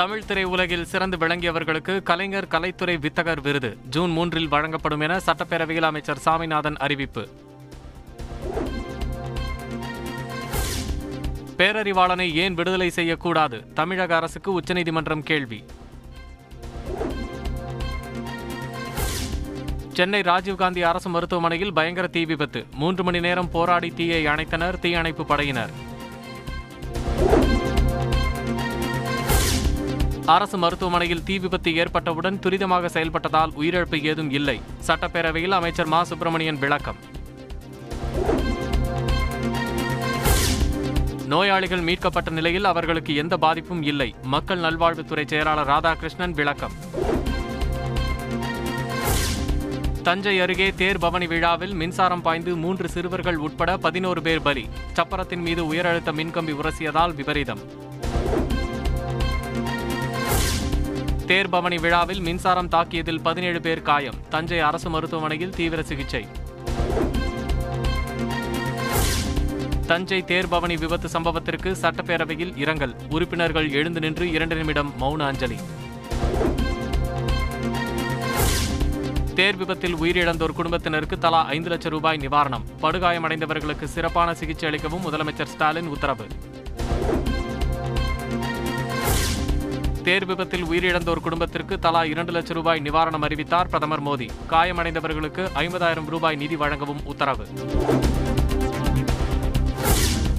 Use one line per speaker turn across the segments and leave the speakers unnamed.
தமிழ் திரையுலகில் சிறந்து விளங்கியவர்களுக்கு கலைஞர் கலைத்துறை வித்தகர் விருது. ஜூன் மூன்றில் வழங்கப்படும் என சட்டப்பேரவையில் அமைச்சர் சாமிநாதன் அறிவிப்பு. பேரறிவாளனை ஏன் விடுதலை செய்யக்கூடாது? தமிழக அரசுக்கு உச்சநீதிமன்றம் கேள்வி. சென்னை ராஜீவ்காந்தி அரசு மருத்துவமனையில் பயங்கர தீ விபத்து. மூன்று மணி நேரம் போராடி தீயை அணைத்தனர் தீயணைப்பு படையினர். அரசு மருத்துவமனையில் தீ விபத்து ஏற்பட்டவுடன் துரிதமாக செயல்பட்டதால் உயிரிழப்பு ஏதும் இல்லை. சட்டப்பேரவையில் அமைச்சர் மா. சுப்பிரமணியன் விளக்கம். நோயாளிகள் மீட்கப்பட்ட நிலையில் அவர்களுக்கு எந்த பாதிப்பும் இல்லை. மக்கள் நல்வாழ்வுத்துறை செயலாளர் ராதாகிருஷ்ணன் விளக்கம். தஞ்சை அருகே தேர் பவனி விழாவில் மின்சாரம் பாய்ந்து மூன்று சிறுவர்கள் உட்பட பதினோரு பேர் பலி. சப்பரத்தின் மீது உயரழுத்த மின்கம்பி உரசியதால் விபரீதம். தேர்பவனி விழாவில் மின்சாரம் தாக்கியதில் பதினேழு பேர் காயம். தஞ்சை அரசு மருத்துவமனையில் தீவிர சிகிச்சை. தஞ்சை தேர்பவனி விபத்து சம்பவத்திற்கு சட்டப்பேரவையில் இரங்கல். உறுப்பினர்கள் எழுந்து நின்று இரண்டு நிமிடம் மௌன அஞ்சலி தேர் விபத்தில் உயிரிழந்தோர் குடும்பத்தினருக்கு தலா ஐந்து லட்சம் ரூபாய் நிவாரணம். படுகாயமடைந்தவர்களுக்கு சிறப்பான சிகிச்சை அளிக்கவும் முதலமைச்சர் ஸ்டாலின் உத்தரவு. தேர் விபத்தில் உயிரிழந்தோர் குடும்பத்திற்கு தலா இரண்டு லட்சம் ரூபாய் நிவாரணம் அறிவித்தார் பிரதமர் மோடி. காயமடைந்தவர்களுக்கு ஐம்பதாயிரம் ரூபாய் நிதி வழங்கவும் உத்தரவு.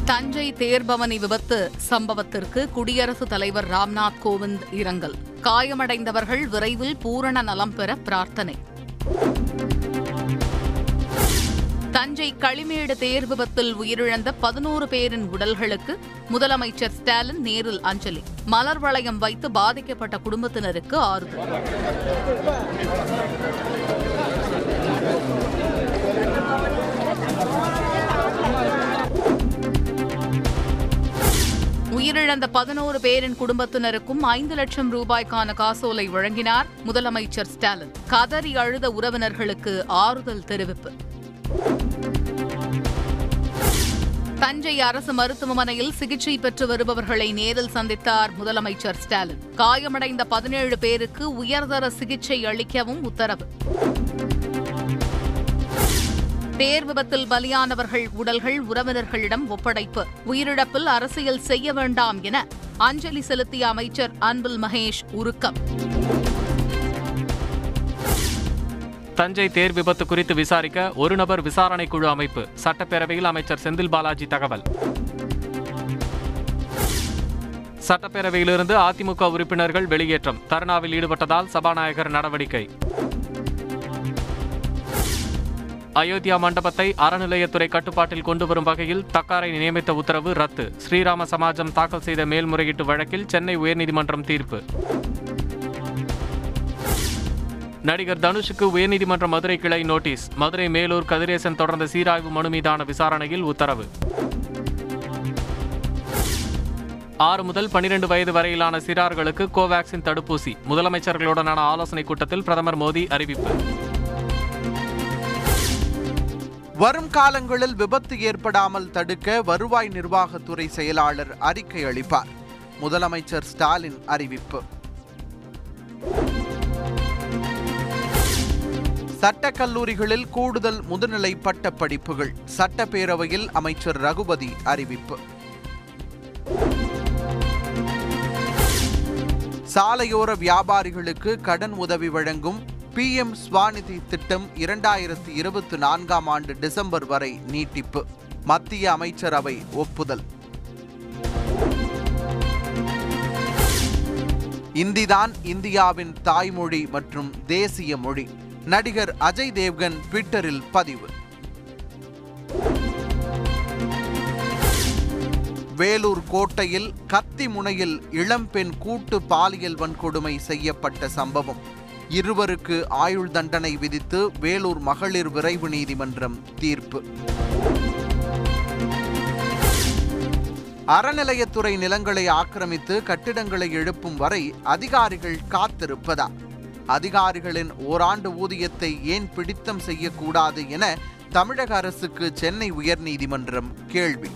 தஞ்சை தேர்பவனி விபத்து சம்பவத்திற்கு குடியரசுத் தலைவர் ராம்நாத் கோவிந்த் இரங்கல். காயமடைந்தவர்கள் விரைவில் பூரண நலம் பெற பிரார்த்தனை. தஞ்சை களிமேடு தேர் விபத்தில் உயிரிழந்த பதினோரு பேரின் உடல்களுக்கு முதலமைச்சர் ஸ்டாலின் நேரில் அஞ்சலி. மலர் வளையம் வைத்து பாதிக்கப்பட்ட குடும்பத்தினருக்கு ஆறுதல். உயிரிழந்த பதினோரு பேரின் குடும்பத்தினருக்கும் ஐந்து லட்சம் ரூபாய்க்கான காசோலை வழங்கினார் முதலமைச்சர் ஸ்டாலின். கதறி அழுத உறவினர்களுக்கு ஆறுதல் தெரிவிப்பு. தஞ்சை அரசு மருத்துவமனையில் சிகிச்சை பெற்று வருபவர்களை நேரில் சந்தித்தார் முதலமைச்சர் ஸ்டாலின். காயமடைந்த பதினேழு பேருக்கு உயர்தர சிகிச்சை அளிக்கவும் உத்தரவு. பேர் விபத்தில் பலியானவர்கள் உடல்கள் உறவினர்களிடம் ஒப்படைப்பு. உயிரிழப்பில் அரசியல் செய்ய வேண்டாம் என அஞ்சலி செலுத்திய அமைச்சர் அன்பில் மகேஷ் உருக்கம்.
தஞ்சை தேர் விபத்து குறித்து விசாரிக்க ஒரு நபர் விசாரணை குழு அமைப்பு. சட்டப்பேரவையில் அமைச்சர் செந்தில் பாலாஜி தகவல். சட்டப்பேரவையிலிருந்து அதிமுக உறுப்பினர்கள் வெளியேற்றம். தர்ணாவில் ஈடுபட்டதால் சபாநாயகர் நடவடிக்கை. அயோத்தியா மண்டபத்தை அறநிலையத்துறை கட்டுப்பாட்டில் கொண்டு வரும் வகையில் தக்காரை நியமித்த உத்தரவு ரத்து. ஸ்ரீராம சமாஜம் தாக்கல் செய்த மேல்முறையீட்டு வழக்கில் சென்னை உயர்நீதிமன்றம் தீர்ப்பு. நடிகர் தனுஷுக்கு உயர்நீதிமன்ற மதுரை கிளை நோட்டீஸ். மதுரை மேலூர் கதிரேசன் தொடர்ந்த சீராய்வு மனு மீதான விசாரணையில் உத்தரவு. ஆறு முதல் பனிரெண்டு வயது வரையிலான சிறார்களுக்கு கோவாக்சின் தடுப்பூசி. முதலமைச்சர்களுடனான ஆலோசனைக் கூட்டத்தில் பிரதமர் மோடி அறிவிப்பு.
வரும் காலங்களில் விபத்து ஏற்படாமல் தடுக்க வருவாய் நிர்வாகத்துறை செயலாளர் அறிக்கை அளிப்பார். முதலமைச்சர் ஸ்டாலின் அறிவிப்பு. சட்ட கல்லூரிகளில் கூடுதல் முதுநிலை பட்ட படிப்புகள் சட்டப்பேரவையில் அமைச்சர் ரகுபதி அறிவிப்பு. சாலையோர வியாபாரிகளுக்கு கடன் உதவி வழங்கும் பிஎம் ஸ்வாநிதி திட்டம் இரண்டாயிரத்தி இருபத்தி நான்காம் ஆண்டு டிசம்பர் வரை நீட்டிப்பு. மத்திய அமைச்சரவை ஒப்புதல். இந்திதான் இந்தியாவின் தாய்மொழி மற்றும் தேசிய மொழி. நடிகர் அஜய் தேவ்கன் ட்விட்டரில் பதிவு. வேலூர் கோட்டையில் கத்தி முனையில் இளம்பெண் கூட்டு பாலியல் வன்கொடுமை செய்யப்பட்ட சம்பவம். இருவருக்கு ஆயுள் தண்டனை விதித்து வேலூர் மகளிர் விரைவு நீதிமன்றம் தீர்ப்பு. அறநிலையத்துறை நிலங்களை ஆக்கிரமித்து கட்டிடங்களை எழுப்பும் வரை அதிகாரிகள் காத்திருப்பதா? அதிகாரிகளின் ஓராண்டு ஊதியத்தை ஏன் பிடித்தம் செய்யக்கூடாது என தமிழக அரசுக்கு சென்னை உயர்நீதிமன்றம் கேள்வி.